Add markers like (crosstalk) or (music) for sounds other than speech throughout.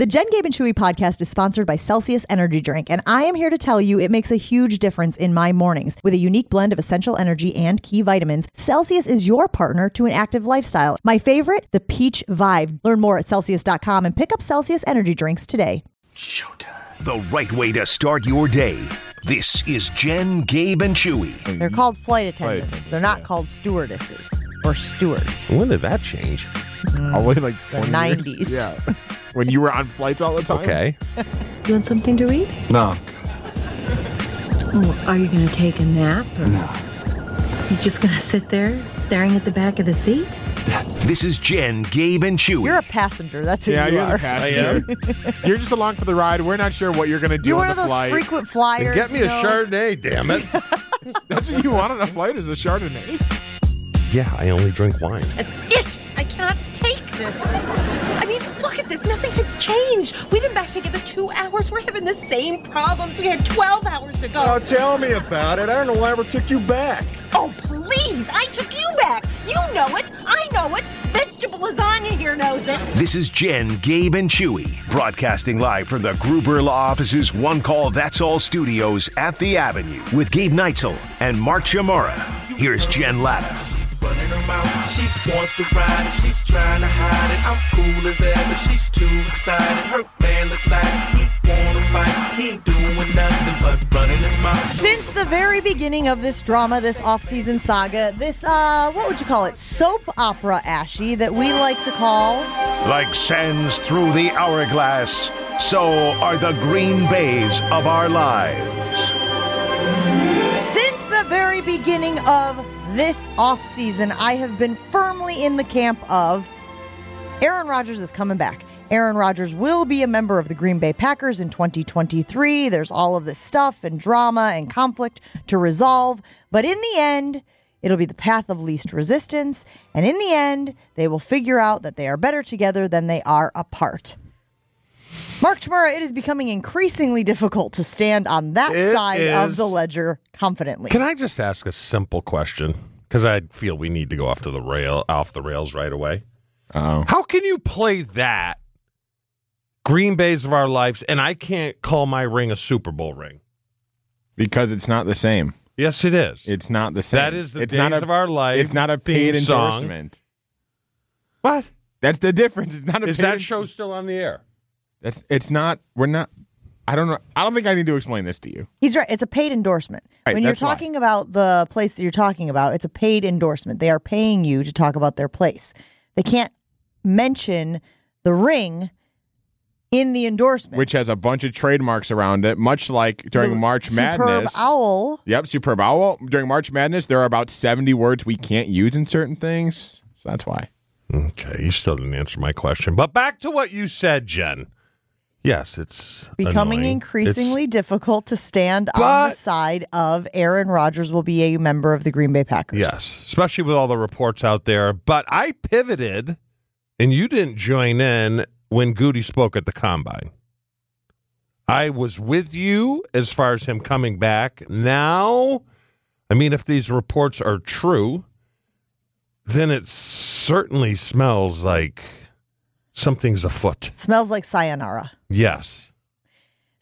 The Jen Gabe and Chewy podcast is sponsored by Celsius Energy Drink, and I am here to tell you it makes a huge difference in my mornings. With a unique blend of essential energy and key vitamins, Celsius is your partner to an active lifestyle. My favorite, the Peach Vibe. Learn more at Celsius.com and pick up Celsius Energy Drinks today. The right way to start your day. This is Jen, Gabe, and Chewy. They're called flight attendants. attendants, They're not yeah. called stewardesses or stewards. When did that change? Mm. Probably like The 20 years. 90s. Yeah. (laughs) when you were on flights all the time. Okay. (laughs) You want something to read? No, Oh, are you going to take a nap? Or no. You just going to sit there staring at the back of the seat? This is Jen, Gabe, and Chewy. You're a passenger. That's who Yeah, you are. Yeah, you're are. the passenger. (laughs) you're just along for the ride. We're not sure what you're going to do You're on one of the those flight. frequent flyers. Get me you a know? Chardonnay, damn it. (laughs) That's what you want on a flight is a Chardonnay. yeah, I only drink wine. That's it! I cannot take this. This. Nothing has changed. We've been back together two hours. We're having the same problems we had 12 hours ago. Oh, tell me about it. I don't know why I ever took you back. Oh, please! I took you back. You know it. I know it. Vegetable lasagna here knows it. This is Jen, Gabe, and Chewy, broadcasting live from the Gruber Law Office's One Call That's All studios at the Avenue with Gabe Neitzel and Mark Chmura. Here's Jen Latta. Running her mouth. She wants to ride it, she's trying to hide it. I'm cool as ever, she's too excited. Her man look like he wanna fight. He ain't doing nothing but running his mouth. Since the very beginning of this drama, this off-season saga, this uh what would you call it? Soap opera Ashy that we like to call Like sands through the hourglass, so are the green bays of our lives. Since the very beginning of this off-season, I have been firmly in the camp of Aaron Rodgers is coming back. Aaron Rodgers will be a member of the Green Bay Packers in 2023. There's all of this stuff and drama and conflict to resolve. But in the end, it'll be the path of least resistance. And in the end, they will figure out that they are better together than they are apart. Mark Chmura, it is becoming increasingly difficult to stand on that It side of the ledger confidently. Can I just ask a simple question? Because I feel we need to go off to the rail, off the rails right away. Oh. How can you play that Green Bays of our lives, and I can't call my ring a Super Bowl ring? Because it's not the same. Yes, it is. It's not the same. That is the it's days not a, of our life. It's not a theme paid song. endorsement. What That's the difference. It's not a is paid that show still on the air? That's it's not. We're not. I don't know. I don't think I need to explain this to you. He's right. It's a paid endorsement. Right, when you're that's why. talking about the place that you're talking about, it's a paid endorsement. They are paying you to talk about their place. They can't mention the ring in the endorsement. Which has a bunch of trademarks around it, much like during The March Superb Madness. Owl. Yep, superb owl. During March Madness, there are about seventy words we can't use in certain things. So that's why. Okay, you still didn't answer my question. But back to what you said, Jen. Yes, it's Becoming annoying. increasingly It's- difficult to stand on the side of Aaron Rodgers will be a member of the Green Bay Packers. yes, especially with all the reports out there. But I pivoted, and you didn't join in when Goody spoke at the combine. I was with you as far as him coming back. Now, I mean, if these reports are true, then it certainly smells like something's afoot. Smells like sayonara. Yes.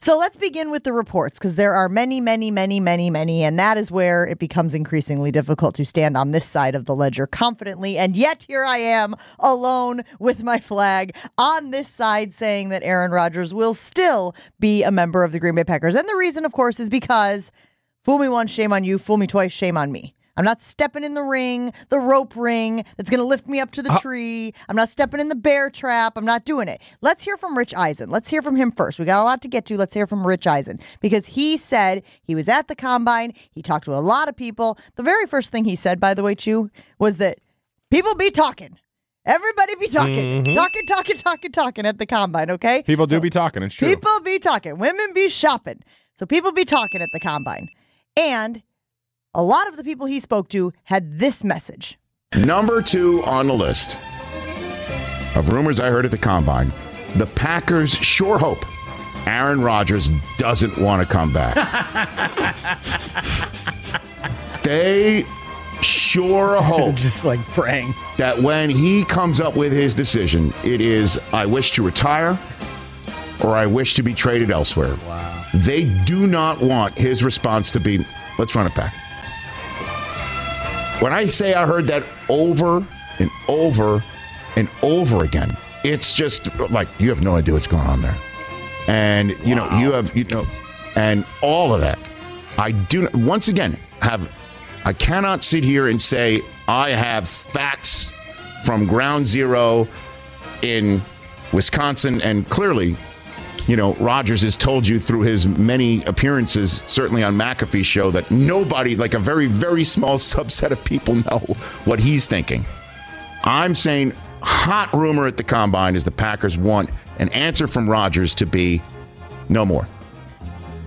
So let's begin with the reports because there are many, many, many, many, many, and that is where it becomes increasingly difficult to stand on this side of the ledger confidently. And yet here I am alone with my flag on this side saying that Aaron Rodgers will still be a member of the Green Bay Packers. And the reason, of course, is because fool me once, shame on you, fool me twice, shame on me. I'm not stepping in the ring, the rope ring that's going to lift me up to the uh-huh. tree. I'm not stepping in the bear trap. I'm not doing it. Let's hear from Rich Eisen. Let's hear from him first. We got a lot to get to. Let's hear from Rich Eisen because he said he was at the combine. He talked to a lot of people. The very first thing he said, by the way, Chew, was that people be talking. Everybody be talking, mm-hmm. talking, talking, talking, talking at the combine. Okay, People do be talking. It's true. People be talking. Women be shopping. So people be talking at the combine. And a lot of the people he spoke to had this message. Number two on the list of rumors I heard at the combine the Packers sure hope Aaron Rodgers doesn't want to come back. (laughs) they sure (laughs) hope Just like praying. that when he comes up with his decision, it is I wish to retire or I wish to be traded elsewhere. Wow. They do not want his response to be, let's run it back. When I say I heard that over and over and over again, it's just like you have no idea what's going on there. And you know, you have you know and all of that. I do once again have I cannot sit here and say I have facts from ground zero in Wisconsin and clearly you know, Rodgers has told you through his many appearances, certainly on McAfee's show, that nobody, like a very, very small (laughs) subset of people, know what he's thinking. I'm saying hot rumor at the combine is the Packers want an answer from Rodgers to be no more.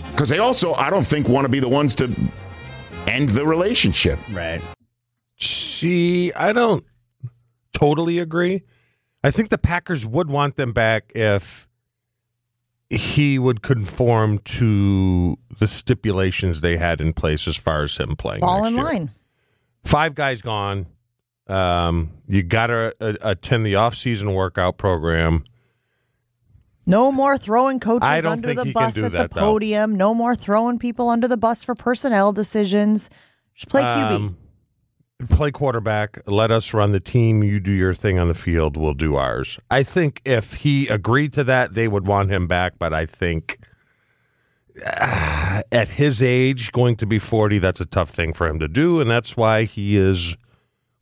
Because they also, I don't think, want to be the ones to end the relationship. Right. See, I don't totally agree. I think the Packers would want them back if he would conform to the stipulations they had in place as far as him playing. Next in year. line. Five guys gone. Um, you got to uh, attend the off-season workout program. No more throwing coaches under the bus at that, the though. podium. No more throwing people under the bus for personnel decisions. Just play QB. Um, play quarterback. Let us run the team. You do your thing on the field. We'll do ours. I think if he agreed to that, they would want him back. But I think uh, at his age, going to be 40, that's a tough thing for him to do. And that's why he is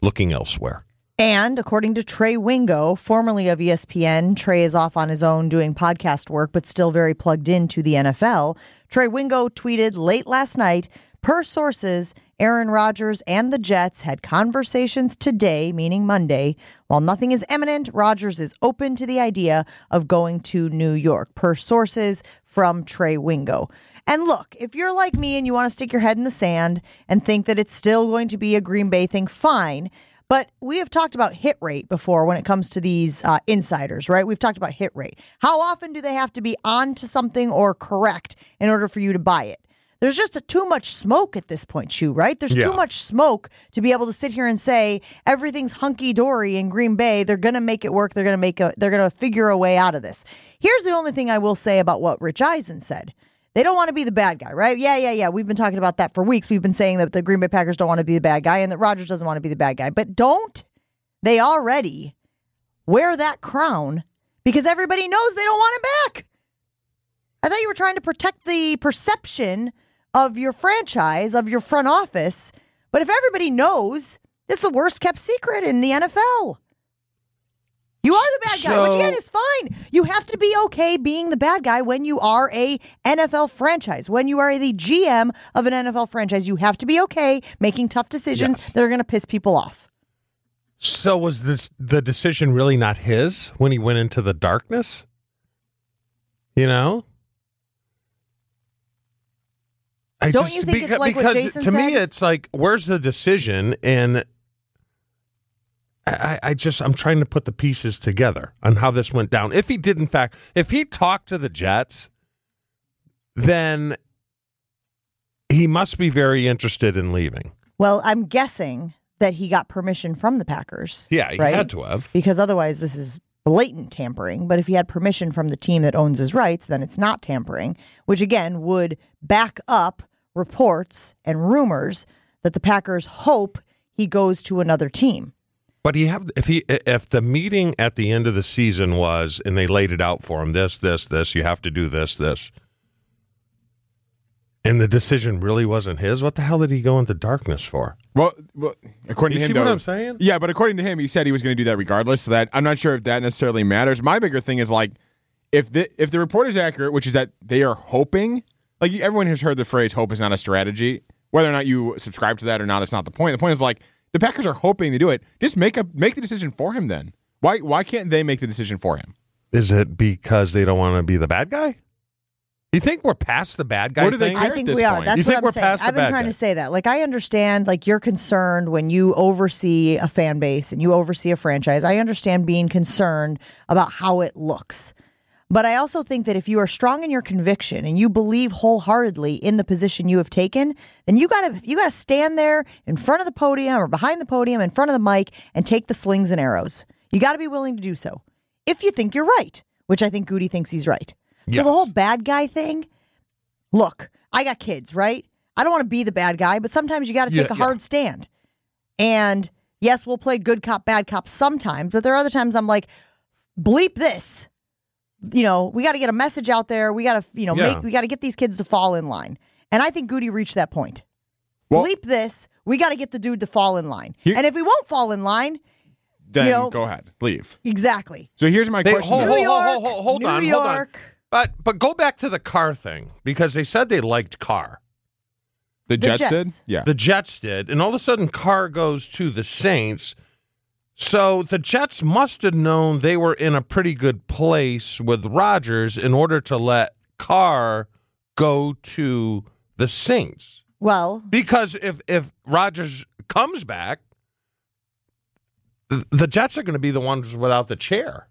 looking elsewhere. And according to Trey Wingo, formerly of ESPN, Trey is off on his own doing podcast work, but still very plugged into the NFL. Trey Wingo tweeted late last night Per sources, Aaron Rodgers and the Jets had conversations today, meaning Monday. While nothing is imminent, Rodgers is open to the idea of going to New York, per sources from Trey Wingo. And look, if you're like me and you want to stick your head in the sand and think that it's still going to be a Green Bay thing, fine. But we have talked about hit rate before when it comes to these uh, insiders, right? We've talked about hit rate. How often do they have to be on to something or correct in order for you to buy it? There's just a, too much smoke at this point, Shu, right? There's Yeah. too much smoke to be able to sit here and say everything's hunky dory in Green Bay. They're going to make it work. They're going to make a, they're going to figure a way out of this. Here's the only thing I will say about what Rich Eisen said. They don't want to be the bad guy, right? Yeah, yeah, yeah. We've been talking about that for weeks. We've been saying that the Green Bay Packers don't want to be the bad guy and that Rodgers doesn't want to be the bad guy. But don't they already wear that crown because everybody knows they don't want him back? I thought you were trying to protect the perception of your franchise, of your front office. But if everybody knows, it's the worst kept secret in the NFL. You are the bad guy, which So- again is fine. You have to be okay being the bad guy when you are a NFL franchise. When you are the GM of an NFL franchise, you have to be okay making tough decisions Yes. that are going to piss people off. So was this the decision really not his when he went into the darkness? You know? I Don't you think it's beca- like what because Jason to me said? it's like where's the decision and I, I I just I'm trying to put the pieces together on how this went down. If he did in fact if he talked to the Jets, then he must be very interested in leaving. Well, I'm guessing that he got permission from the Packers. Yeah, he right? had to have. because otherwise this is blatant tampering. But if he had permission from the team that owns his rights, then it's not tampering, which again would back up reports and rumors that the Packers hope he goes to another team. But he have if he if the meeting at the end of the season was and they laid it out for him this this this you have to do this this and the decision really wasn't his what the hell did he go into darkness for Well, well according You to him, see what I'm saying? Yeah, but according to him, he said he was going to do that regardless. So that I'm not sure if that necessarily matters. My bigger thing is like if the if the report is accurate, which is that they are hoping, like everyone has heard the phrase "hope is not a strategy." Whether or not you subscribe to that or not, it's not the point. The point is like the Packers are hoping to do it. Just make a make the decision for him. Then why why can't they make the decision for him? is it because they don't want to be the bad guy you think we're past the bad guy What do they thing? I think we are. point? That's You what think I'm we're saying. past I've been trying guy? to say that. Like I understand like you're concerned when you oversee a fan base and you oversee a franchise. I understand being concerned about how it looks. But I also think that if you are strong in your conviction and you believe wholeheartedly in the position you have taken, then you gotta you gotta stand there in front of the podium or behind the podium in front of the mic and take the slings and arrows. You gotta be willing to do so. If you think you're right, which I think Goody thinks he's right. So the whole bad guy thing, look, I got kids, right? I don't want to be the bad guy, but sometimes you got to Yeah, take a yeah. hard stand. And yes, we'll play good cop, bad cop sometimes, but there are other times I'm like, bleep this. You know, we got to get a message out there. We got to, you know, Yeah. make, we got to get these kids to fall in line. And I think Goody reached that point. Well- bleep this. We got to get the dude to fall in line. Here- and if he won't fall in line, Then You know- go ahead, leave. exactly. So here's my They, question. hold. New hold, hold, York, hold, hold New on, hold on. York. But but go back to the Carr thing because they said they liked Carr. the Jets, Jets. did? Yeah. The Jets did, and all of a sudden, Carr goes to the Saints. So the Jets must have known they were in a pretty good place with Rodgers in order to let Carr go to the Saints. Well, Because if if Rodgers comes back, the Jets are going to be the ones without the chair.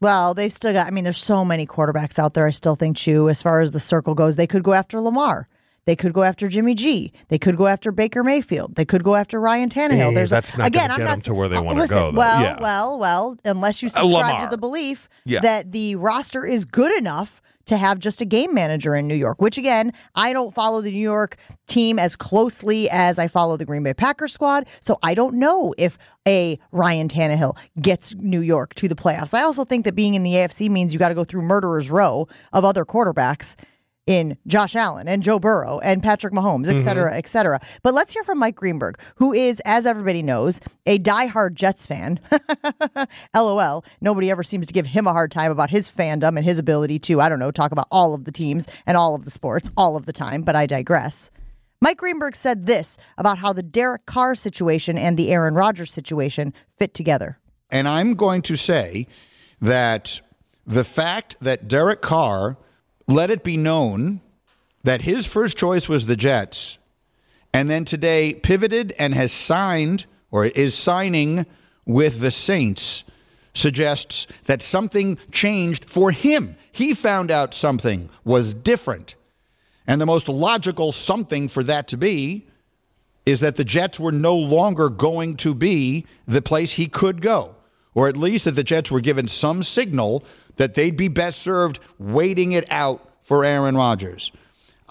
Well, they've still got. I mean, there's so many quarterbacks out there. I still think, Chew, as far as the circle goes, they could go after Lamar. They could go after Jimmy G. They could go after Baker Mayfield. They could go after Ryan Tannehill. Eh, There's a- that's not again, I'm get not them to where they uh, wanna go, though. Well, Yeah. well, well. Unless you Uh, subscribe Lamar. to the belief Yeah. that the roster is good enough to have just a game manager in New York. Which again, I don't follow the New York team as closely as I follow the Green Bay Packers squad, so I don't know if a Ryan Tannehill gets New York to the playoffs. I also think that being in the AFC means you got to go through murderer's row of other quarterbacks in Josh Allen and Joe Burrow and Patrick Mahomes, et cetera, mm-hmm. et cetera. But let's hear from Mike Greenberg, who is, as everybody knows, a diehard Jets fan. (laughs) LOL. Nobody ever seems to give him a hard time about his fandom and his ability to, I don't know, talk about all of the teams and all of the sports all of the time, but I digress. Mike Greenberg said this about how the Derek Carr situation and the Aaron Rodgers situation fit together. And I'm going to say that the fact that Derek Carr let it be known that his first choice was the Jets, and then today pivoted and has signed or is signing with the Saints suggests that something changed for him. He found out something was different. And the most logical something for that to be is that the Jets were no longer going to be the place he could go, or at least that the Jets were given some signal that they'd be best served waiting it out for Aaron Rodgers.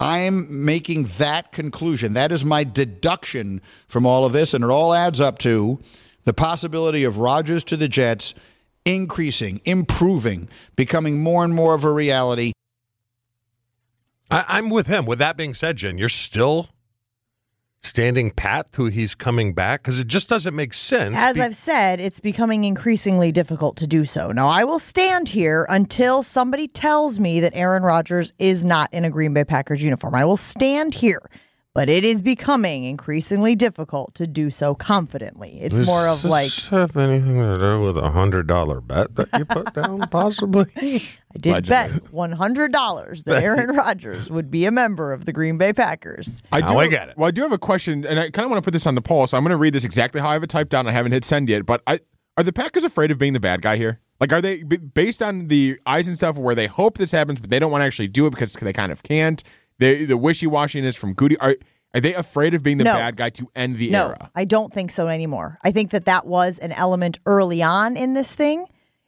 I am making that conclusion. That is my deduction from all of this, and it all adds up to the possibility of Rodgers to the Jets increasing, improving, becoming more and more of a reality. I, I'm with him. With that being said, Jen, you're still standing pat to he's coming back because it just doesn't make sense. As Be- I've said, it's becoming increasingly difficult to do so. Now, I will stand here until somebody tells me that Aaron Rodgers is not in a Green Bay Packers uniform. I will stand here, but it is becoming increasingly difficult to do so confidently. It's Does more of this like have anything to do with a hundred dollar bet that you put down, (laughs) possibly? I did Allegedly. bet one hundred dollars that Aaron Rodgers would be a member of the Green Bay Packers. I Now I get it. Well, I do have a question, and I kind of want to put this on the poll, so I'm going to read this exactly how I have it typed down. I haven't hit send yet, but I are the Packers afraid of being the bad guy here? Like, are they based on the eyes and stuff where they hope this happens, but they don't want to actually do it because they kind of can't? They, the wishy washiness from Goody. Are are they afraid of being the No. bad guy to end the No, era? I don't think so anymore. I think that that was an element early on in this thing.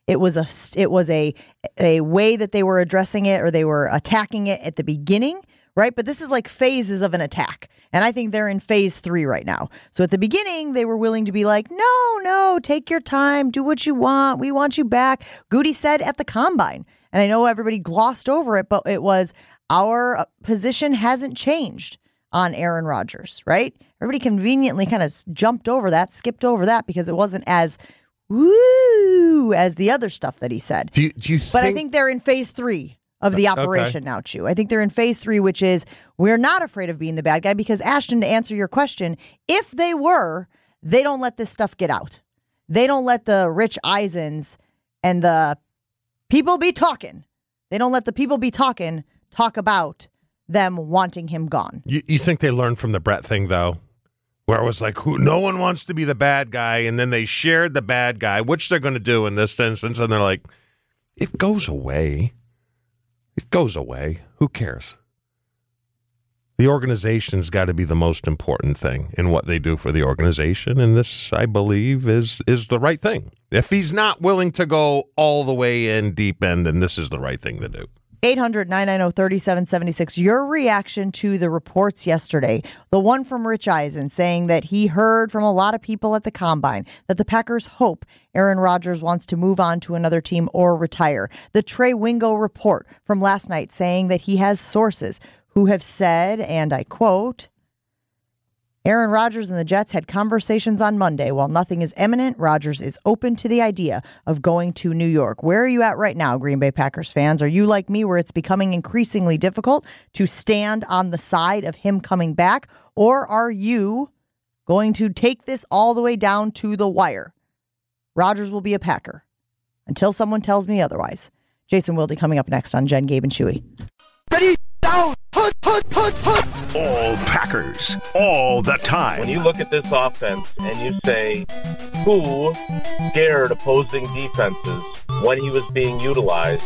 It was a it was a a way that they were addressing it or they were attacking it at the beginning, right? But this is like phases of an attack. And I think they're in phase 3 right now. So at the beginning they were willing to be like, "No, no, take your time, do what you want. We want you back." Goody said at the combine. And I know everybody glossed over it, but it was our uh, position hasn't changed on Aaron Rodgers, right? Everybody conveniently kind of jumped over that, skipped over that because it wasn't as woo as the other stuff that he said. Do you, do you But think, I think they're in phase three of the operation now, Chew. I think they're in phase three, which is we're not afraid of being the bad guy because, Ashton, to answer your question, if they were, they don't let this stuff get out. They don't let the Rich Eisens and the people be talking. They don't let the people be talking talk about them wanting him gone. you, you think they learned from the Brett thing though, where it was like, who no one wants to be the bad guy, and then they shared the bad guy, which they're going to do in this instance, and they're like, it goes away. It goes away. Who cares? The organization's got to be the most important thing in what they do for the organization, and this, I believe, is is the right thing. If he's not willing to go all the way in deep end, then this is the right thing to do. 800 990 3776. Your reaction to the reports yesterday. The one from Rich Eisen saying that he heard from a lot of people at the combine that the Packers hope Aaron Rodgers wants to move on to another team or retire. The Trey Wingo report from last night saying that he has sources who have said, and I quote, Aaron Rodgers and the Jets had conversations on Monday. While nothing is imminent, Rodgers is open to the idea of going to New York. Where are you at right now, Green Bay Packers fans? Are you like me, where it's becoming increasingly difficult to stand on the side of him coming back? Or are you going to take this all the way down to the wire? Rodgers will be a Packer until someone tells me otherwise. Jason Wilde coming up next on Jen, Gabe, and Chewy. Ready, down, put, put, put, put. All Packers, all the time. When you look at this offense and you say, who scared opposing defenses when he was being utilized?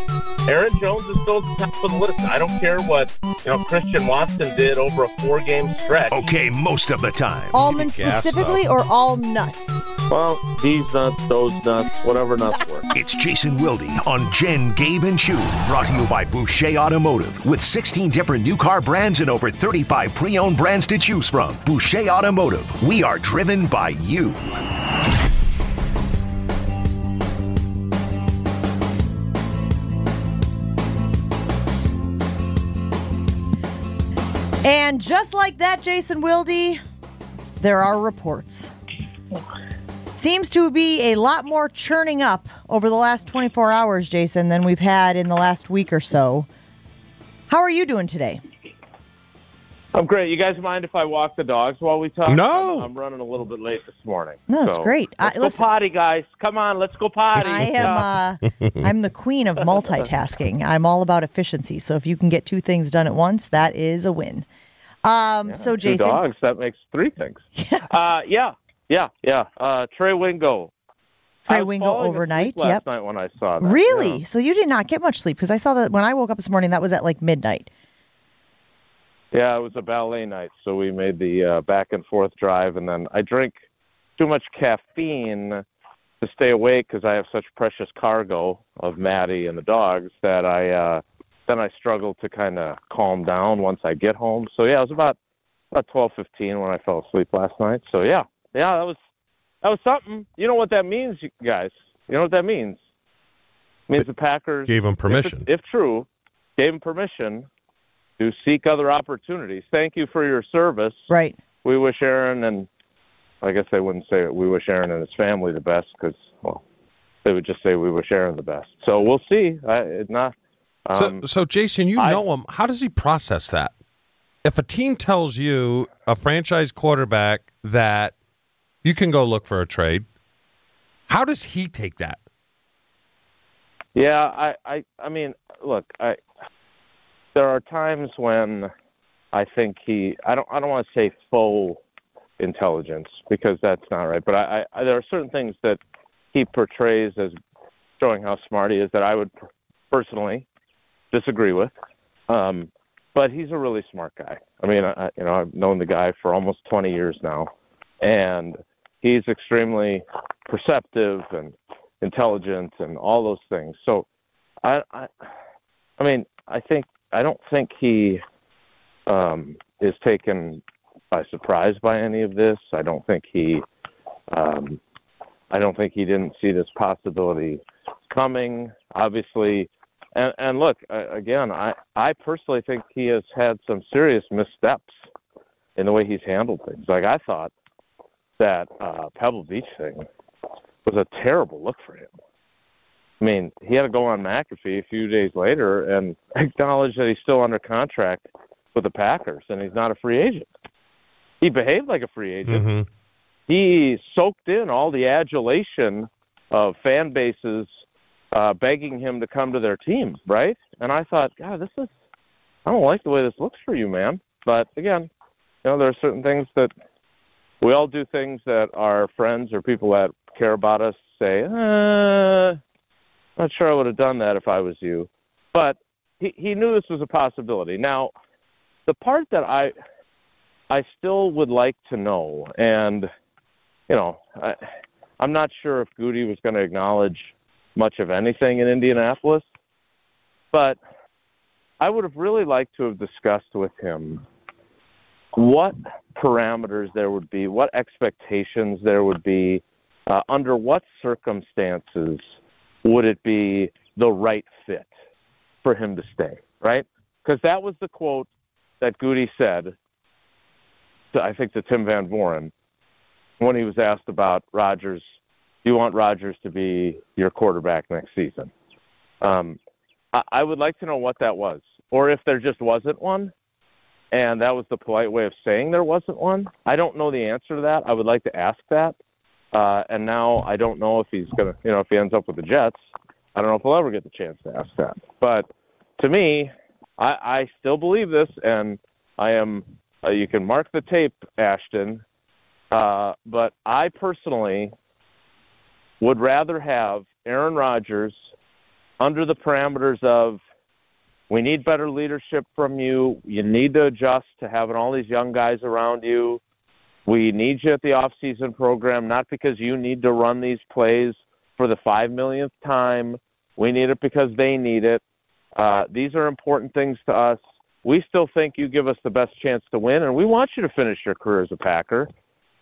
Aaron Jones is still at the top of the list. I don't care what you know Christian Watson did over a four-game stretch. Okay, most of the time. Almond specifically or all nuts? Well, these nuts, those nuts, whatever nuts were. (laughs) It's Jason Wilde on Jen, Gabe, and Chew. Brought to you by Boucher Automotive. With 16 different new car brands and over 35 pre owned brands to choose from. Boucher Automotive. We are driven by you. And just like that, Jason Wilde, there are reports. Seems to be a lot more churning up over the last 24 hours, Jason, than we've had in the last week or so. How are you doing today? I'm great. You guys mind if I walk the dogs while we talk? No. I'm, I'm running a little bit late this morning. No, that's So, great. Let's listen- go potty, guys. Come on, let's go potty. I am uh, I'm the queen of multitasking. I'm all about efficiency. So if you can get two things done at once, that is a win. Um, so Two Jason, dogs. That makes three things. (laughs) Uh, yeah, yeah, yeah. Uh, Trey Wingo. Trey I was Wingo falling asleep overnight. Last Yep. night when I saw that. Really? yeah. So you did not get much sleep because I saw that when I woke up this morning. That was at like midnight. Yeah, it was a ballet night, so we made the uh, back and forth drive, and then I drink too much caffeine to stay awake because I have such precious cargo of Maddie and the dogs that I uh, then I struggle to kind of calm down once I get home. So yeah, it was about about twelve fifteen when I fell asleep last night. So yeah, yeah, that was that was something. You know what that means, you guys? You know what that means? It means the Packers Gave him if permission. If, true, gave him permission to seek other opportunities. Thank you for your service. Right. We wish Aaron and I guess they wouldn't say it. We wish Aaron and his family the best because well, they would just say we wish Aaron the best. So we'll see. I, not. Um, so, so Jason, you I- know him. How does he process that? If a team tells you a franchise quarterback that you can go look for a trade, how does he take that? Yeah, I, I, I mean, look, I, there are times when I think he, I don't, I don't want to say faux intelligence because that's not right, but I, I, there are certain things that he portrays as showing how smart he is that I would personally disagree with. Um, but he's a really smart guy. I mean, I, you know, I've known the guy for almost 20 years now, and he's extremely perceptive and intelligent and all those things. So, I, I, I mean, I think I don't think he um, is taken by surprise by any of this. I don't think he, um, I don't think he didn't see this possibility coming. Obviously, and and look again, I I personally think he has had some serious missteps in the way he's handled things. Like I thought that uh, Pebble Beach thing was a terrible look for him. I mean, he had to go on McAfee a few days later and acknowledge that he's still under contract with the Packers and he's not a free agent. He behaved like a free agent. Mm-hmm. He soaked in all the adulation of fan bases uh, begging him to come to their team, right? And I thought, God, this is, I don't like the way this looks for you, man. But again, you know, there are certain things that we all do things that our friends or people that care about us say, uh, not sure I would have done that if I was you. But he, he knew this was a possibility. Now, the part that I I still would like to know, and you know, I, I'm not sure if Goody was going to acknowledge much of anything in Indianapolis, but I would have really liked to have discussed with him what parameters there would be, what expectations there would be, uh, under what circumstances would it be the right fit for him to stay, right? Because that was the quote that Goody said, to, I think, to Tim Van Vooren when he was asked about Rodgers. Do you want Rodgers to be your quarterback next season? Um, I, I would like to know what that was, or if there just wasn't one, and that was the polite way of saying there wasn't one. I don't know the answer to that. I would like to ask that. Uh, and now I don't know if he's gonna, you know, if he ends up with the Jets, I don't know if he'll ever get the chance to ask that. But to me, I, I still believe this, and I am. Uh, you can mark the tape, Ashton. Uh, but I personally would rather have Aaron Rodgers under the parameters of we need better leadership from you. You need to adjust to having all these young guys around you. We need you at the off-season program, not because you need to run these plays for the five millionth time. We need it because they need it. Uh, these are important things to us. We still think you give us the best chance to win, and we want you to finish your career as a Packer,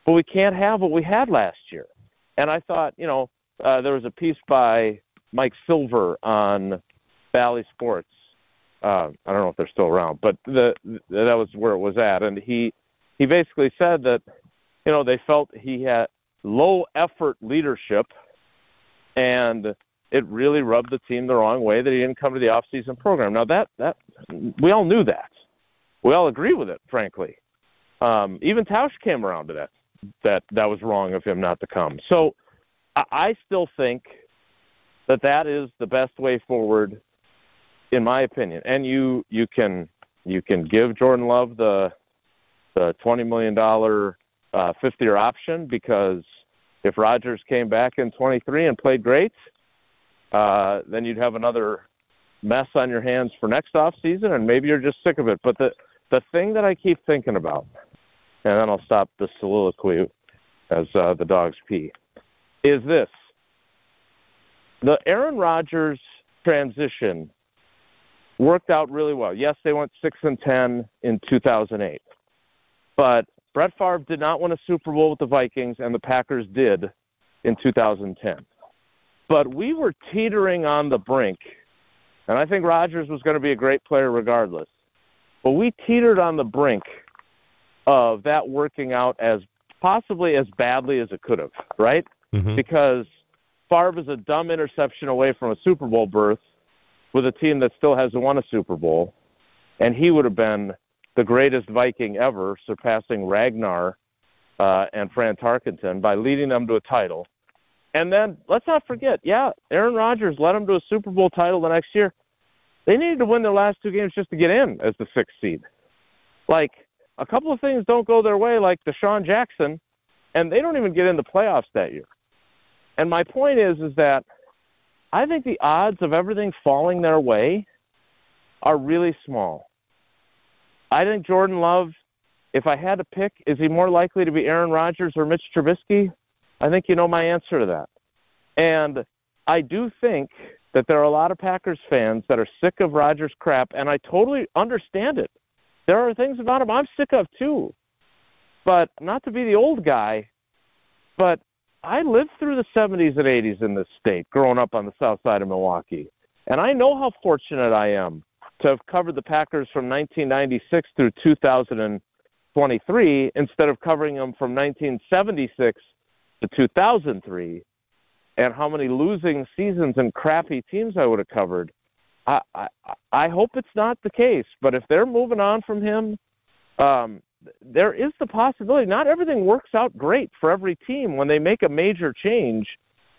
but we can't have what we had last year. And I thought, you know, uh, there was a piece by Mike Silver on Bally Sports. Uh, I don't know if they're still around, but the, that was where it was at. And he he basically said that, you know, they felt he had low effort leadership, and it really rubbed the team the wrong way that he didn't come to the off season program. Now that that we all knew that, we all agree with it, frankly. Um, even Tausch came around to that that that was wrong of him not to come. So I, I still think that that is the best way forward, in my opinion. And you you can you can give Jordan Love the the twenty million dollar uh, fifth year option because if Rodgers came back in 23 and played great, uh, then you'd have another mess on your hands for next off season, and maybe you're just sick of it. But the the thing that I keep thinking about, and then I'll stop the soliloquy as uh, the dogs pee, is this: the Aaron Rodgers transition worked out really well. Yes, they went six and ten in 2008, but Brett Favre did not win a Super Bowl with the Vikings, and the Packers did in 2010. But we were teetering on the brink, and I think Rodgers was going to be a great player regardless. But we teetered on the brink of that working out as possibly as badly as it could have, right? Mm-hmm. Because Favre is a dumb interception away from a Super Bowl berth with a team that still hasn't won a Super Bowl, and he would have been the greatest Viking ever, surpassing Ragnar uh, and Fran Tarkenton by leading them to a title. And then let's not forget, yeah, Aaron Rodgers led them to a Super Bowl title the next year. They needed to win their last two games just to get in as the sixth seed. Like a couple of things don't go their way, like DeSean Jackson, and they don't even get in the playoffs that year. And my point is, is that I think the odds of everything falling their way are really small. I think Jordan Love, if I had to pick, is he more likely to be Aaron Rodgers or Mitch Trubisky? I think you know my answer to that. And I do think that there are a lot of Packers fans that are sick of Rodgers crap, and I totally understand it. There are things about him I'm sick of too. But not to be the old guy, but I lived through the 70s and 80s in this state, growing up on the south side of Milwaukee. And I know how fortunate I am to have covered the Packers from 1996 through 2023 instead of covering them from 1976 to 2003 and how many losing seasons and crappy teams I would have covered. I, I, I hope it's not the case, but if they're moving on from him, um, there is the possibility. Not everything works out great for every team when they make a major change.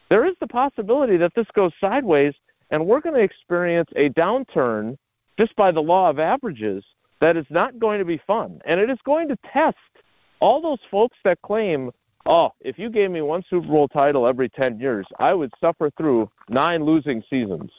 There is the possibility that this goes sideways, and we're going to experience a downturn just by the law of averages that is not going to be fun, and it is going to test all those folks that claim oh, if you gave me one Super Bowl title every 10 years, I would suffer through nine losing seasons.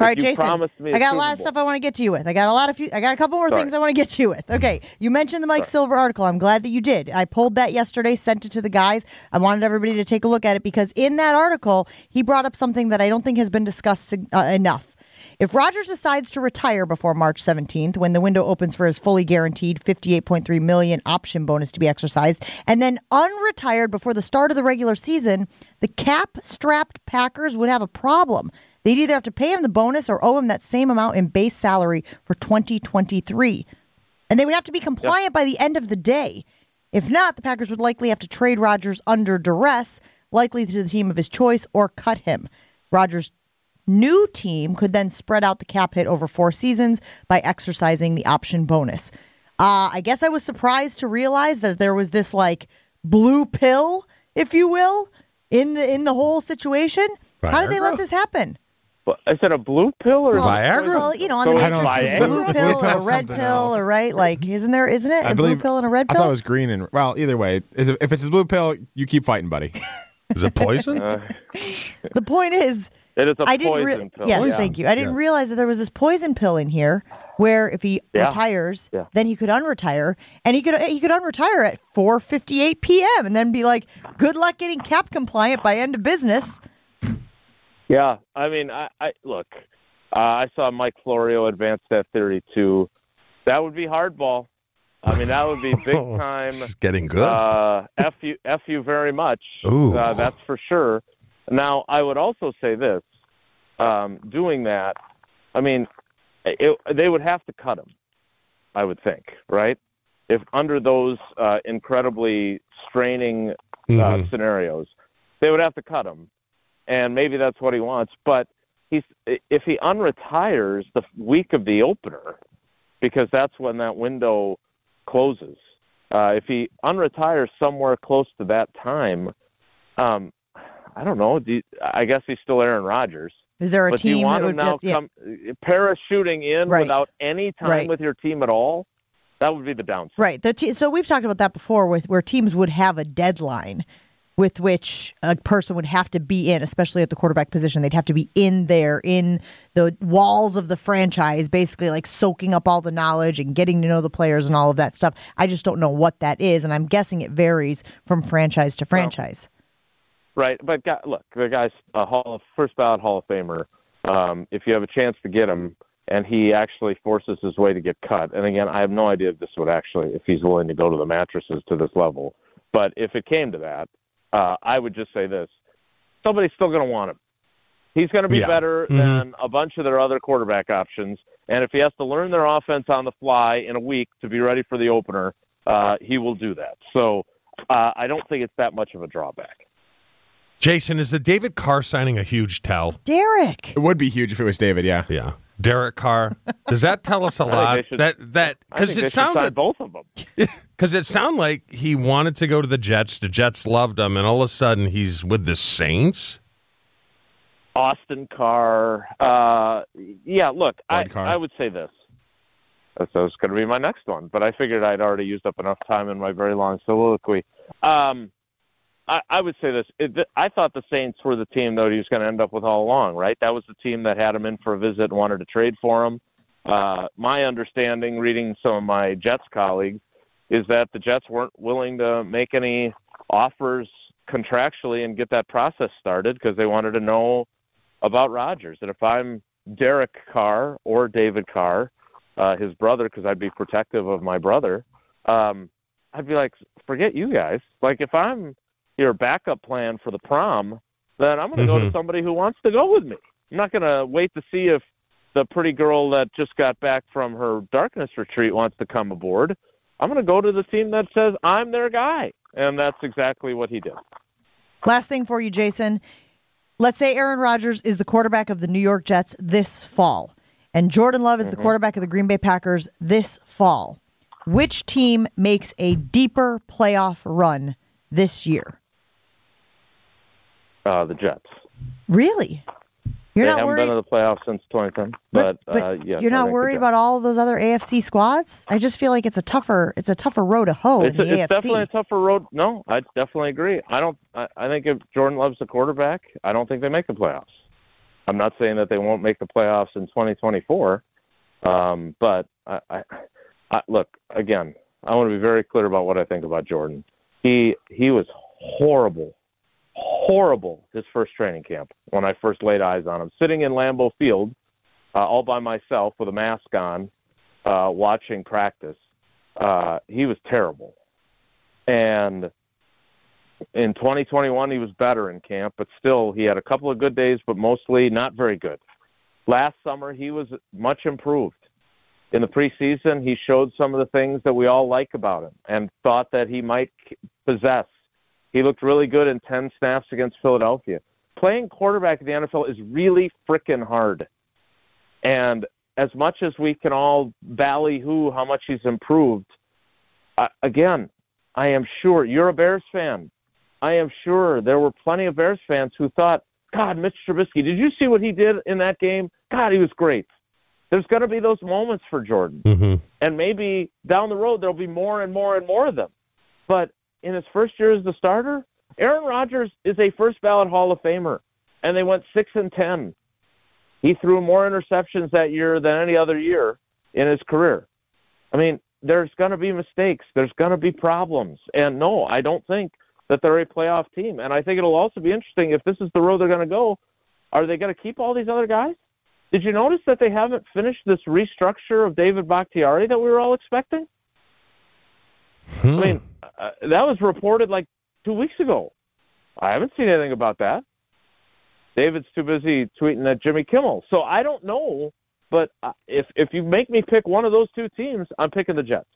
All right, Jason. promised me a I got a lot of stuff I want to get to you with. I got a lot of few, I got a couple more Sorry. things I want to get to you with. Okay, you mentioned the Mike Silver article. I'm glad that you did. I pulled that yesterday, sent it to the guys. I wanted everybody to take a look at it because in that article, he brought up something that I don't think has been discussed uh, enough. If Rodgers decides to retire before March 17th, when the window opens for his fully guaranteed 58.3 million option bonus to be exercised, and then unretired before the start of the regular season, the cap-strapped Packers would have a problem. They'd either have to pay him the bonus or owe him that same amount in base salary for 2023. And they would have to be compliant by the end of the day. If not, the Packers would likely have to trade Rodgers under duress, likely to the team of his choice, or cut him. Rodgers' new team could then spread out the cap hit over four seasons by exercising the option bonus. Uh, I guess I was surprised to realize that there was this like blue pill, if you will, in the in the whole situation. How did they let this happen? But is it a blue pill or is it Viagra? Well, you know, on So the it's mattress, there's Viagra? blue Blue pill, pill's a red pill, else. or right? Like, isn't there? Isn't it I a believe blue pill and a red pill? I pill? thought it was green and well. Either way, is it, if it's a blue pill, you keep fighting, buddy. (laughs) Is it poison? Uh, the point is, it is a I didn't. poison Re- pill. yes, yeah. thank you. I didn't Yeah. realize that there was this poison pill in here, where if he Yeah. retires, Yeah. then he could unretire, and he could he could unretire at 4:58 p.m. and then be like, "Good luck getting cap compliant by end of business." Yeah, I mean, I, I look. Uh, I saw Mike Florio advance that theory too. That would be hardball. I mean, that would be (laughs) big time. It's getting good. Uh, f you, f you very much. Ooh. Uh, that's for sure. Now, I would also say this: um, doing that, I mean, it, they would have to cut him. I would think, right? If under those uh, incredibly straining uh, Mhm. scenarios, they would have to cut him, and maybe that's what he wants. But he's if he unretires the week of the opener, because that's when that window closes. Uh, if he unretires somewhere close to that time, um, I don't know. Do you, I guess he's still Aaron Rodgers. Is there a but do you team want that him would now yeah. come parachuting in Right. without any time Right. with your team at all? That would be the downside. Right. The te- so we've talked about that before, with where teams would have a deadline with which a person would have to be in, especially at the quarterback position. They'd have to be in there, in the walls of the franchise, basically like soaking up all the knowledge and getting to know the players and all of that stuff. I just don't know what that is, and I'm guessing it varies from franchise to franchise. Right, but guy, look, the guy's a Hall of first ballot Hall of Famer. Um, if you have a chance to get him, and he actually forces his way to get cut, and again, I have no idea if this would actually, if he's willing to go to the mattresses to this level. But if it came to that, uh, I would just say this: somebody's still going to want him. He's going to be Yeah. better Mhm. than a bunch of their other quarterback options. And if he has to learn their offense on the fly in a week to be ready for the opener, uh, he will do that. So uh, I don't think it's that much of a drawback. Jason, is the David Carr signing a huge tell? Derek. It would be huge if it was David. Yeah. Yeah. Derek Carr. Does that tell us a (laughs) think lot? they should- that that because it they sounded both of them. because (laughs) it sounded like he wanted to go to the Jets. The Jets loved him, and all of a sudden he's with the Saints. Austin Carr. Uh, yeah, look, I, Carr. I would say this. That was going to be my next one, but I figured I'd already used up enough time in my very long soliloquy. Um, I, I would say this. It, I thought the Saints were the team that he was going to end up with all along, right? That was the team that had him in for a visit and wanted to trade for him. Uh, my understanding, reading some of my Jets colleagues, is that the Jets weren't willing to make any offers contractually and get that process started because they wanted to know about Rodgers. And if I'm Derek Carr or David Carr, uh, his brother, because I'd be protective of my brother, um, I'd be like, forget you guys. Like if I'm your backup plan for the prom, then I'm going to go to mm-hmm. somebody who wants to go with me. I'm not going to wait to see if the pretty girl that just got back from her darkness retreat wants to come aboard. I'm going to go to the team that says I'm their guy. And that's exactly what he did. Last thing for you, Jason. Let's say Aaron Rodgers is the quarterback of the New York Jets this fall, and Jordan Love is the mm-hmm. quarterback of the Green Bay Packers this fall. Which team makes a deeper playoff run this year? Uh, the Jets. Really? You're they not haven't worried, been to the playoffs since 2010. But, uh, yes, you're not worried about all of those other AFC squads. I just feel like it's a tougher, it's a tougher road to hoe It's, in the it's definitely a tougher road. No, I definitely agree. I don't. I, I think if Jordan Love's the quarterback, I don't think they make the playoffs. I'm not saying that they won't make the playoffs in 2024, um, but I, I, I, look again. I want to be very clear about what I think about Jordan. He he was horrible, horrible his first training camp when I first laid eyes on him, sitting in Lambeau Field uh, all by myself with a mask on, uh, watching practice. Uh, he was terrible, and in 2021 he was better in camp, but still he had a couple of good days, but mostly not very good. Last summer he was much improved. In the preseason, he showed some of the things that we all like about him and thought that he might possess. He looked really good in 10 snaps against Philadelphia. Playing quarterback in the NFL is really freaking hard. And as much as we can all ballyhoo how much he's improved, uh, again, I am sure you're a Bears fan. I am sure there were plenty of Bears fans who thought, God, Mitch Trubisky, did you see what he did in that game? God, he was great. There's going to be those moments for Jordan. Mm-hmm. And maybe down the road, there'll be more and more and more of them. But in his first year as the starter, Aaron Rodgers is a first ballot Hall of Famer, and they went 6 and 10. He threw more interceptions that year than any other year in his career. I mean, there's going to be mistakes, there's going to be problems. And no, I don't think that they're a playoff team. And I think it'll also be interesting if this is the road they're going to go. Are they going to keep all these other guys? Did you notice that they haven't finished this restructure of David Bakhtiari that we were all expecting? I mean, uh, that was reported like two weeks ago. I haven't seen anything about that. David's too busy tweeting at Jimmy Kimmel. So I don't know, but uh, if if you make me pick one of those two teams, I'm picking the Jets.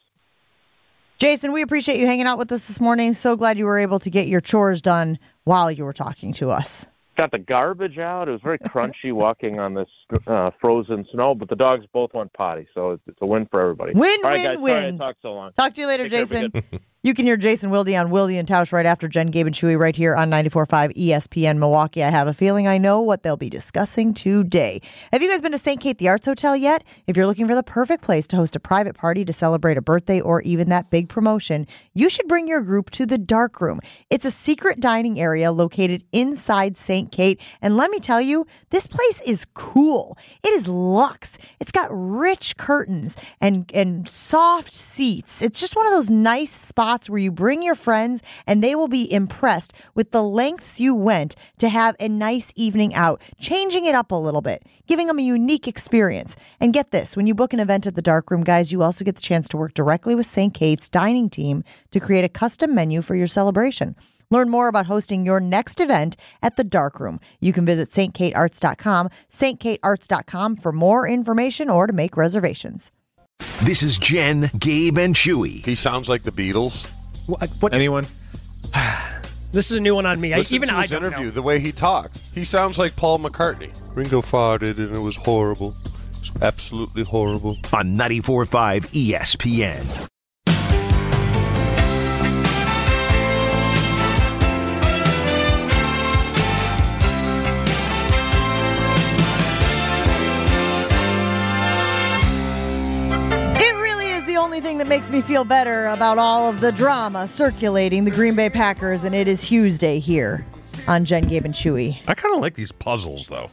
Jason, we appreciate you hanging out with us this morning. So glad you were able to get your chores done while you were talking to us. Got the garbage out. It was very (laughs) crunchy walking on this uh, frozen snow, but the dogs both went potty, so it's, it's a win for everybody. Win, All right, win, guys, win. Sorry I talked so long. Talk to you later, Take Jason. (laughs) You can hear Jason Wilde on Wilde and Tausch right after Jen, Gabe, and Chewy right here on 94.5 ESPN Milwaukee. I have a feeling I know what they'll be discussing today. Have you guys been to St. Kate the Arts Hotel yet? If you're looking for the perfect place to host a private party to celebrate a birthday or even that big promotion, you should bring your group to the Dark Room. It's a secret dining area located inside St. Kate. And let me tell you, this place is cool. It is luxe. It's got rich curtains and, and soft seats. It's just one of those nice spots where you bring your friends and they will be impressed with the lengths you went to have a nice evening out, changing it up a little bit, giving them a unique experience. And get this when you book an event at the Dark Room, guys, you also get the chance to work directly with St. Kate's dining team to create a custom menu for your celebration. Learn more about hosting your next event at the Dark Room. You can visit stkatearts.com, stkatearts.com for more information or to make reservations. This is Jen, Gabe, and Chewy. He sounds like the Beatles. What, what, Anyone? (sighs) this is a new one on me. I, Listen even to I his don't interview, know. the way he talks. He sounds like Paul McCartney. Ringo farted and it was horrible. It's absolutely horrible. On 94.5 ESPN. Only thing that makes me feel better about all of the drama circulating the Green Bay Packers, and it is Hughes Day here on Jen, Gabe, and Chewy. I kind of like these puzzles, though.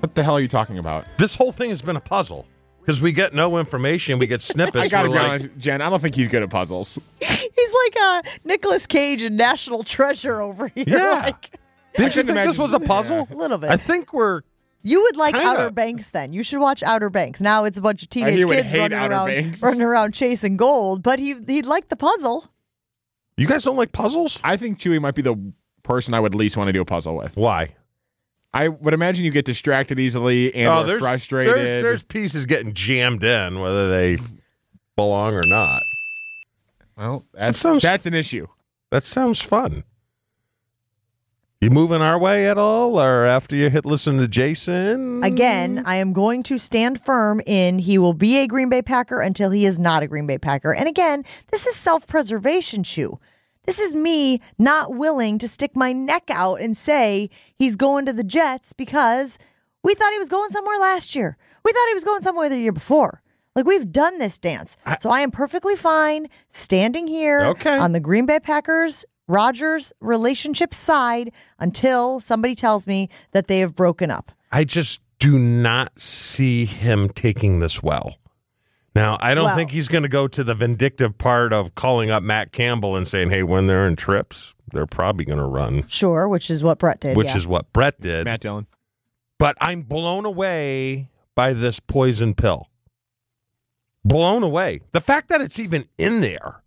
What the hell are you talking about? This whole thing has been a puzzle because we get no information. We get (laughs) snippets. I gotta We're be like, honest, Jen. I don't think he's good at puzzles. (laughs) He's like a Nicolas Cage and National Treasure over here. Yeah. (laughs) Like, Did you can think this was a puzzle? a little bit. I think we're. You would like Kinda. Outer Banks then. You should watch Outer Banks. Now it's a bunch of teenage would kids hate running Outer around, Banks. running around chasing gold, but he he'd like the puzzle. You guys don't like puzzles? I think Chewy might be the person I would least want to do a puzzle with. Why? I would imagine you get distracted easily and are Oh, there's, frustrated. There's, there's pieces getting jammed in, whether they belong or not. well, that's sounds- that's an issue. That sounds fun. You moving our way at all, or after you hit listen to Jason? Again, I am going to stand firm in he will be a Green Bay Packer until he is not a Green Bay Packer. And again, this is self preservation, shoe. This is me not willing to stick my neck out and say he's going to the Jets because we thought he was going somewhere last year. We thought he was going somewhere the year before. Like we've done this dance. so I am perfectly fine standing here Okay. on the Green Bay Packers Rodgers relationship side until somebody tells me that they have broken up. I just do not see him taking this well. Now, I don't Well- think he's going to go to the vindictive part of calling up Matt Campbell and saying, "Hey, when they're in trips, they're probably going to run," Sure, which is what Brett did. which yeah. is what Brett did. Matt Dillon. but I'm blown away by this poison pill. Blown away. The fact that it's even in there,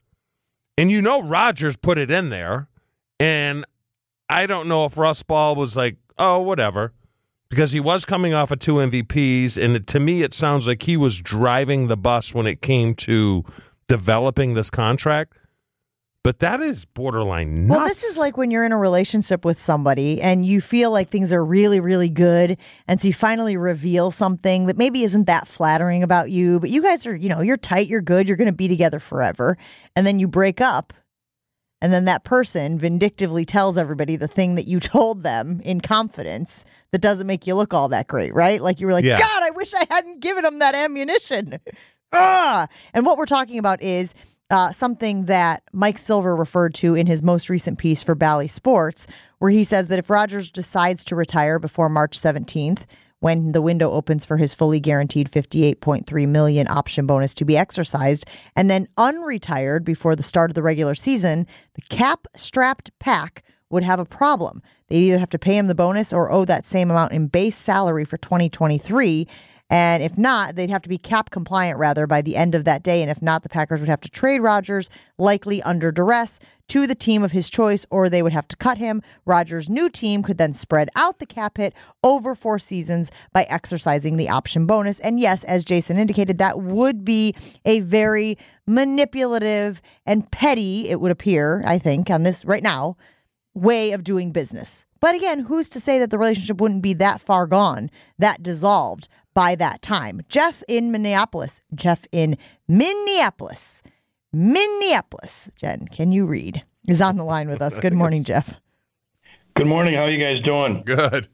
and you know Rodgers put it in there, and I don't know if Russ Ball was like, oh, whatever, because he was coming off of two MVPs, and to me, it sounds like he was driving the bus when it came to developing this contract. But that is borderline nuts. Well, this is like when you're in a relationship with somebody and you feel like things are really, really good. And so you finally reveal something that maybe isn't that flattering about you, but you guys are, you know, you're tight, you're good, you're going to be together forever. And then you break up. And then that person vindictively tells everybody the thing that you (laughs) told them in confidence that doesn't make you look all that great, right? Like you were like, Yeah. God, I wish I hadn't given him that ammunition. (laughs) ah. And what we're talking about is uh, something that Mike Silver referred to in his most recent piece for Bally Sports, where he says that if Rodgers decides to retire before March 17th, when the window opens for his fully guaranteed 58.3 million option bonus to be exercised and then unretired before the start of the regular season, the cap strapped pack would have a problem. They'd either have to pay him the bonus or owe that same amount in base salary for 2023. And if not, they'd have to be cap compliant rather by the end of that day. And if not, the Packers would have to trade Rodgers, likely under duress, to the team of his choice, or they would have to cut him. Rodgers' new team could then spread out the cap hit over four seasons by exercising the option bonus. And yes, as Jason indicated, that would be a very manipulative and petty, it would appear, I think, on this right now, way of doing business. But again, who's to say that the relationship wouldn't be that far gone, that dissolved by that time? Jeff in Minneapolis. Jeff in Minneapolis. Minneapolis. Jen, can you read? Is on the line with us. Good morning, Jeff. Good morning. How are you guys doing? Good.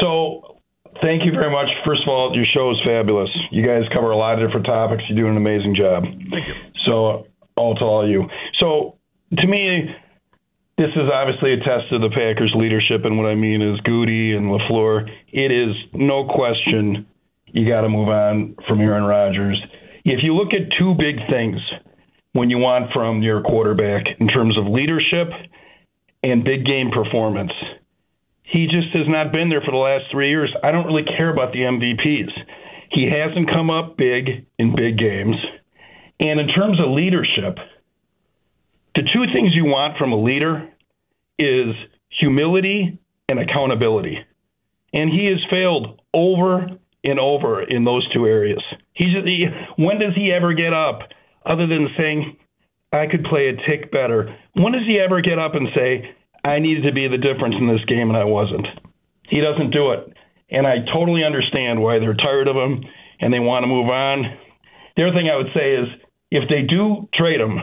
So, thank you very much. First of all, your show is fabulous. You guys cover a lot of different topics. You do an amazing job. Thank you. So, all to all you. So, to me, this is obviously a test of the Packers' leadership, and what I mean is Gutey and LaFleur. It is no question you got to move on from Aaron Rodgers. If you look at two big things when you want from your quarterback in terms of leadership and big game performance, he just has not been there for the last three years. I don't really care about the MVPs. He hasn't come up big in big games. And in terms of leadership, the two things you want from a leader is humility and accountability. And he has failed over and over in those two areas. He just, he, when does he ever get up other than saying, I could play a tick better? When does he ever get up and say, I needed to be the difference in this game and I wasn't? He doesn't do it. And I totally understand why they're tired of him and they want to move on. The other thing I would say is if they do trade him,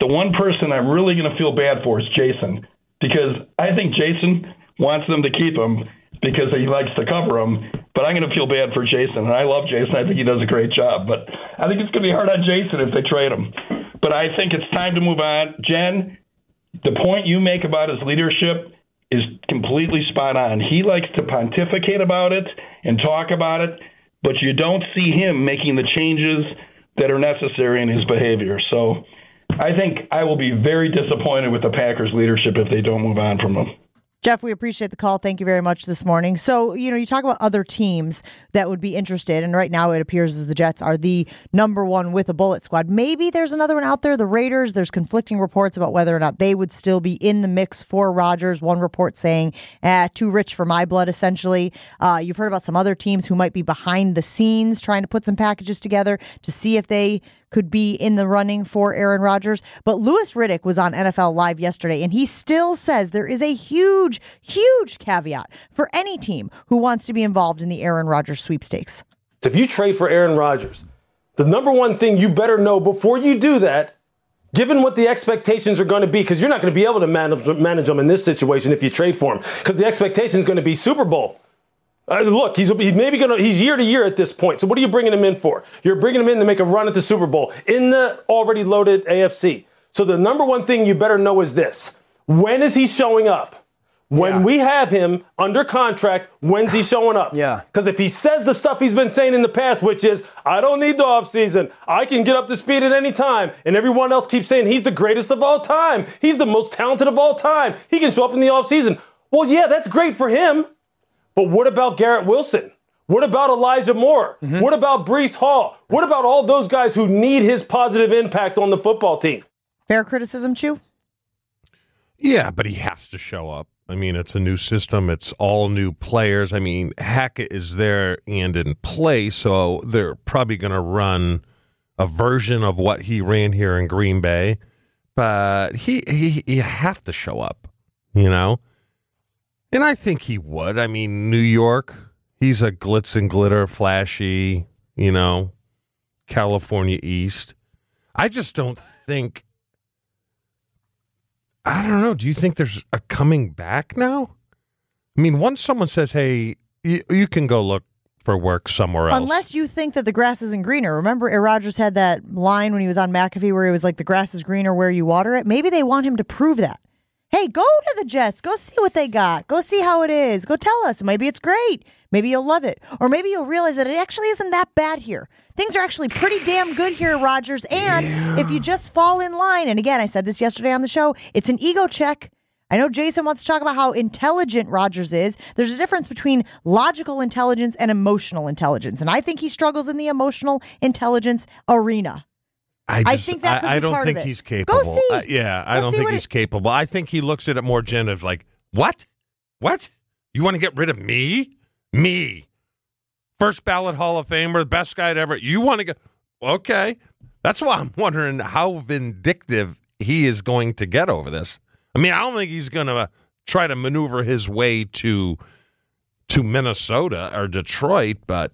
the one person I'm really going to feel bad for is Jason because I think Jason wants them to keep him because he likes to cover him. But I'm going to feel bad for Jason, and I love Jason. I think he does a great job. But I think it's going to be hard on Jason if they trade him. But I think it's time to move on. Jen, the point you make about his leadership is completely spot on. He likes to pontificate about it and talk about it, but you don't see him making the changes that are necessary in his behavior. So I think I will be very disappointed with the Packers leadership if they don't move on from him. Jeff, we appreciate the call. Thank you very much this morning. So, you know, you talk about other teams that would be interested, and right now it appears as the Jets are the number one with a bullet squad. Maybe there's another one out there, the Raiders. There's conflicting reports about whether or not they would still be in the mix for Rodgers. One report saying, eh, too rich for my blood, essentially. Uh, you've heard about some other teams who might be behind the scenes trying to put some packages together to see if they could be in the running for Aaron Rodgers. But Louis Riddick was on NFL Live yesterday, and he still says there is a huge, huge caveat for any team who wants to be involved in the Aaron Rodgers sweepstakes. If you trade for Aaron Rodgers, the number one thing you better know before you do that, given what the expectations are going to be, because you're not going to be able to manage, manage them in this situation if you trade for him, because the expectation is going to be Super Bowl. Uh, look, he's, he's maybe going to, he's year to year at this point. So what are you bringing him in for? You're bringing him in to make a run at the Super Bowl in the already loaded AFC. So the number one thing you better know is this when is he showing up? When we have him under contract, when's he showing up? Yeah. Because if he says the stuff he's been saying in the past, which is, I don't need the offseason, I can get up to speed at any time, and everyone else keeps saying he's the greatest of all time, he's the most talented of all time, he can show up in the offseason. Well, yeah, that's great for him. But what about Garrett Wilson? What about Elijah Moore? Mm-hmm. What about Breece Hall? What about all those guys who need his positive impact on the football team? Fair criticism, Chew? Yeah, but he has to show up. I mean, it's a new system. It's all new players. I mean, Hackett is there and in play, so they're probably going to run a version of what he ran here in Green Bay. But he, he, you have to show up, you know. And I think he would. I mean, New York, he's a glitz and glitter, flashy, you know, California East. I just don't think I don't know. Do you think there's a coming back now? I mean, once someone says, "Hey, you, you can go look for work somewhere else," Unless you think that the grass isn't greener. Remember, Aaron Rodgers had that line when he was on McAfee where he was like, the grass is greener where you water it. Maybe they want him to prove that. Hey, go to the Jets. Go see what they got. Go see how it is. Go tell us. Maybe it's great. Maybe you'll love it. Or maybe you'll realize that it actually isn't that bad here. Things are actually pretty damn good here, Rodgers. And if you just fall in line, and again, I said this yesterday on the show, it's an ego check. I know Jason wants to talk about how intelligent Rodgers is. There's a difference between logical intelligence and emotional intelligence. And I think he struggles in the emotional intelligence arena. I, I think that could I, I don't think he's Go capable. see. Uh, yeah, I don't think he's it- capable. I think he looks at it more gen of like, what? What? You want to get rid of me? Me. First ballot Hall of Famer, the best guy to ever. You want to go? Okay. That's why I'm wondering how vindictive he is going to get over this. I mean, I don't think he's going to try to maneuver his way to to Minnesota or Detroit, but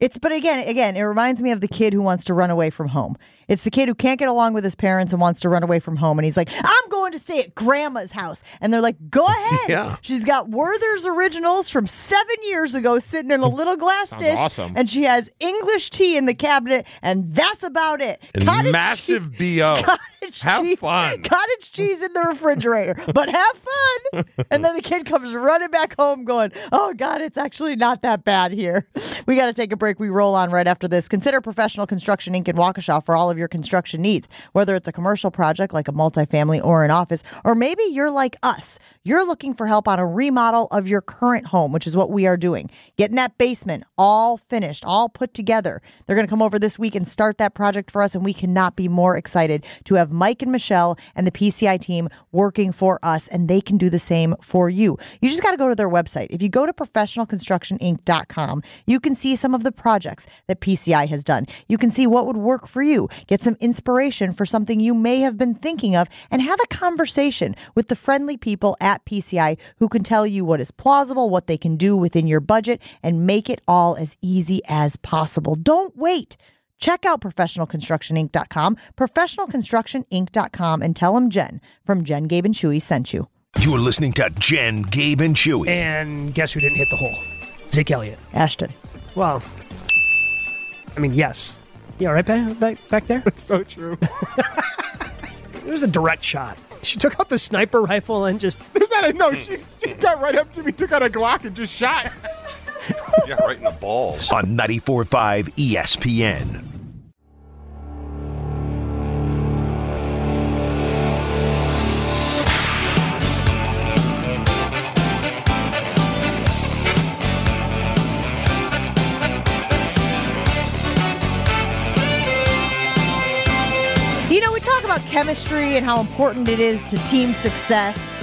It's but again, again, it reminds me of the kid who wants to run away from home. It's the kid who can't get along with his parents and wants to run away from home, and he's like, "I'm going to stay at grandma's house," and they're like, "Go (laughs) ahead." Yeah. She's got Werther's originals from seven years ago sitting in a little glass dish, awesome. and she has English tea in the cabinet, and that's about it. and Cottage massive bo. (laughs) cottage Have cheese, fun. (laughs) Cottage cheese in the refrigerator, but have fun. And then the kid comes running back home going, Oh, God, it's actually not that bad here. We got to take a break. We roll on right after this. Consider Professional Construction Inc. in Waukesha for all of your construction needs, whether it's a commercial project like a multifamily or an office, or maybe you're like us. You're looking for help on a remodel of your current home, which is what we are doing. Getting that basement all finished, all put together. They're going to come over this week and start that project for us, and we cannot be more excited to have Mike and Michelle and the PCI team working for us, and they can do the same for you. You just got to go to their website. If you go to professionalconstructioninc.com, you can see some of the projects that PCI has done. You can see what would work for you, get some inspiration for something you may have been thinking of, and have a conversation with the friendly people at PCI who can tell you what is plausible, what they can do within your budget, and make it all as easy as possible. Don't wait. Check out professionalconstructioninc.com, professionalconstructioninc.com, and tell them Jen from Jen, Gabe, and Chewy sent you. You're listening to Jen, Gabe, and Chewy. And guess who didn't hit the hole? Zeke Elliott. Ashton. Well, I mean, yes. You all right back, back, back there? It's so true. (laughs) It was a direct shot. She took out the sniper rifle and just. There's not a no. She, she got right up to me, took out a Glock, and just shot. yeah, right in the balls. On 94.5 ESPN. About chemistry and how important it is to team success.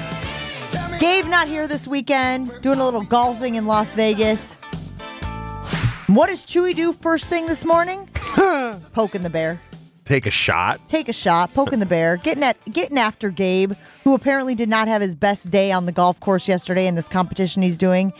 Gabe not here this weekend, doing a little golfing in Las Vegas. What does Chewy do first thing this morning? (laughs) Poking the bear. Take a shot. Take a shot, poking the bear, getting at getting after Gabe, who apparently did not have his best day on the golf course yesterday in this competition he's doing.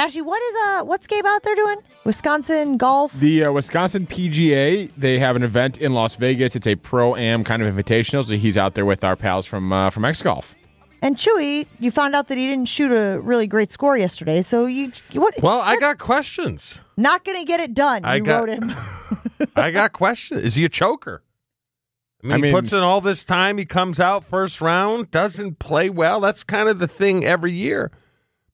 Actually, what is uh what's Gabe out there doing? Wisconsin golf. The uh, Wisconsin PGA, they have an event in Las Vegas. It's a pro am kind of invitational. So he's out there with our pals from uh, from X Golf. And Chewy, you found out that he didn't shoot a really great score yesterday. So you what? Well, I got questions. Not going to get it done. I you got- wrote him. (laughs) (laughs) I got questions. Is he a choker? I mean, I he mean- puts in all this time. He comes out first round, doesn't play well. That's kind of the thing every year.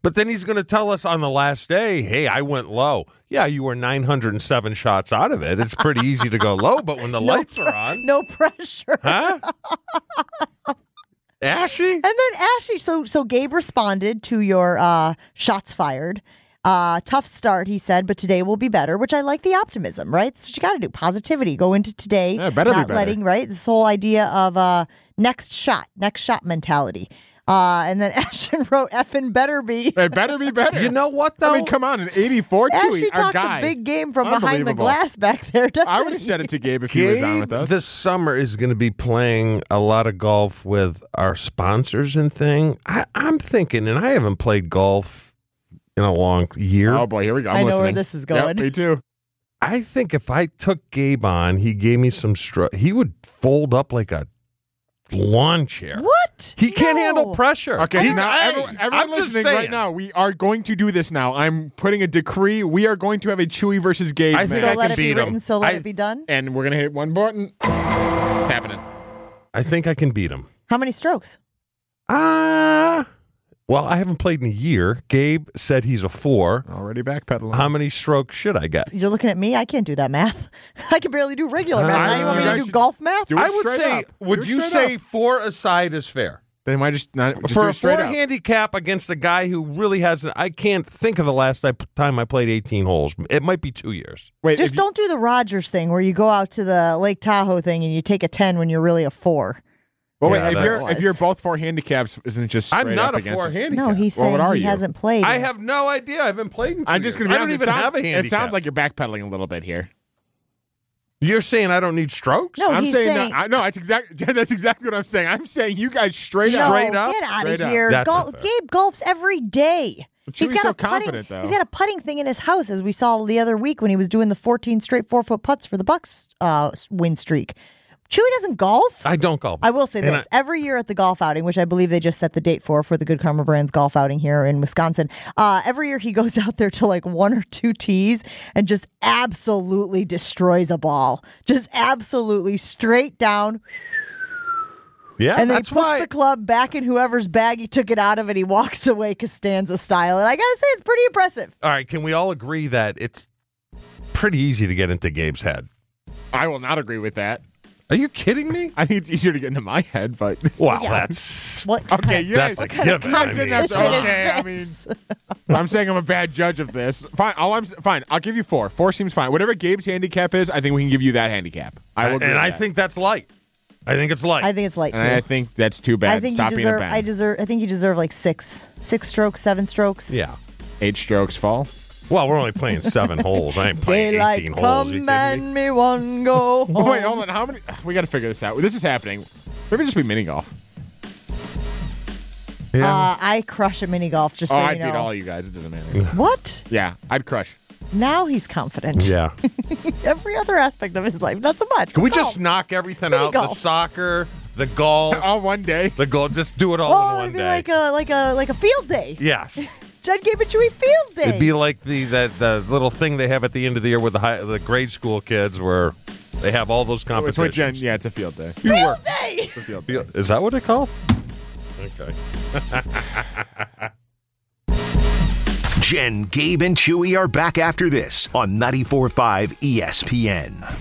But then he's going to tell us on the last day, hey, I went low. Yeah, you were 907 shots out of it. It's pretty easy to go low, but when the (laughs) lights are on, no pressure. huh? (laughs) Ashy? And then Ashy, so so Gabe responded to your uh, shots fired. Uh, tough start, he said, but today will be better, which I like the optimism, right? That's what you got to do. Positivity. Go into today, Yeah, better be not better. letting, right? This whole idea of uh, next shot, next shot mentality. Uh, and then (laughs) Ashton wrote, effing better be. It better be better. You know what, though? I mean, come on, an 84 Ashley Chewy, our talks guy. a big game from behind the Unbelievable. glass back there. doesn't I would have he? said it to Gabe if he was on with us. This summer is going to be playing a lot of golf with our sponsors and thing. I, I'm thinking, and I haven't played golf in a long year. oh boy, here we go. I'm I know where listening. this is Yep, going. me too. I think if I took Gabe on, he gave me some stroke. He would fold up like a lawn chair. What? He can't No. handle pressure. Okay, He- so now Hey, everyone, everyone I'm listening right now, we are going to do this now. I'm putting a decree. We are going to have a Chewy versus Gabe I match. think So I let can it be beat him. written, so let I- it be done. and we're gonna hit one button. It's happening. I think I can beat him. How many strokes? Ah. Well, I haven't played in a year. Gabe said he's a four. Already backpedaling. How many strokes should I get? You're looking at me. I can't do that math. (laughs) I can barely do regular Uh, math. Now you want me to do should golf math? do it I would straight say, up. would Do it you straight say up. four aside is fair? They might just not just For do a it straight four up. handicap against a guy who really hasn't, I can't think of the last I- time I played 18 holes. It might be two years. Wait, Just you- don't do the Rodgers thing where you go out to the Lake Tahoe thing and you take a 10 when you're really a four. Well, wait, if you're if you're both four handicaps, isn't it just I'm not up a four it? handicap. No, he's Well, saying what are he you? hasn't played. I have no idea. I haven't played in two I'm just years. gonna be I don't even sounds, have a handicap. it sounds like you're backpedaling a little bit here. You're saying I don't need strokes? No, I'm he's saying, saying. no, I, no, that's exactly (laughs) that's exactly what I'm saying. I'm saying you guys straight no, up. straight up? get out of here. Gol- Gabe golfs every day. But He's Chewy's got so a putting. confident, though. He's got a putting thing in his house, as we saw the other week when he was doing the 14 straight four foot putts for the Bucks uh, win streak. Chewy doesn't golf. I don't golf. I will say And this: every year at the golf outing, which I believe they just set the date for for the Good Karma Brands golf outing here in Wisconsin, uh, every year he (laughs) goes out there to like one or two tees and just absolutely destroys a ball, just absolutely straight down, yeah, and then he puts why. the club back in whoever's bag he took it out of, and he walks (laughs) away Costanza style. And I gotta say, it's pretty impressive. all right, can we all agree that it's pretty easy to get into Gabe's head? I will not agree with that. Are you kidding me? I think it's easier to get into my head, but (laughs) wow, Yeah. that's What? okay, you That's guys, a given. I I didn't mean, have to- come on. okay, I mean, this? I'm saying I'm a bad judge of this. Fine, all I'm fine. I'll give you four. Four seems fine. Whatever Gabe's handicap is, I think we can give you that handicap. I will, agree and with I that. think that's light. I think it's light. I think it's light too. and I think that's too bad. I think Stop you being a deserve. bad. I deserve. I think you deserve like six, six strokes, seven strokes. yeah. Eight strokes fall. Well, we're only playing seven (laughs) holes. I ain't playing Daylight 18 holes. You come kidding me? and me one go (laughs) home. Oh, wait, hold on. How many? We got to figure this out. This is happening. Maybe just be mini golf. Yeah. Uh, I crush a mini golf. Just oh, so I you know. beat all you guys. It doesn't matter. What? yeah, I'd crush. Now he's confident. yeah. (laughs) Every other aspect of his life, not so much. Can we Golf. just knock everything Mini out? The golf. soccer, the golf, All one day. the golf. Just do it all Oh, in one it'd be day. like a like a like a field day. yes. Judd gave it to Chewy field day. It'd be like the, the the little thing they have at the end of the year with the high, the grade school kids where they have all those oh, It's what Jen. competitions. Yeah, it's a field day. field day. It's a field day. Is that what they call? Okay. (laughs) Jen, Gabe, and Chewy are back after this on 94.5 ESPN.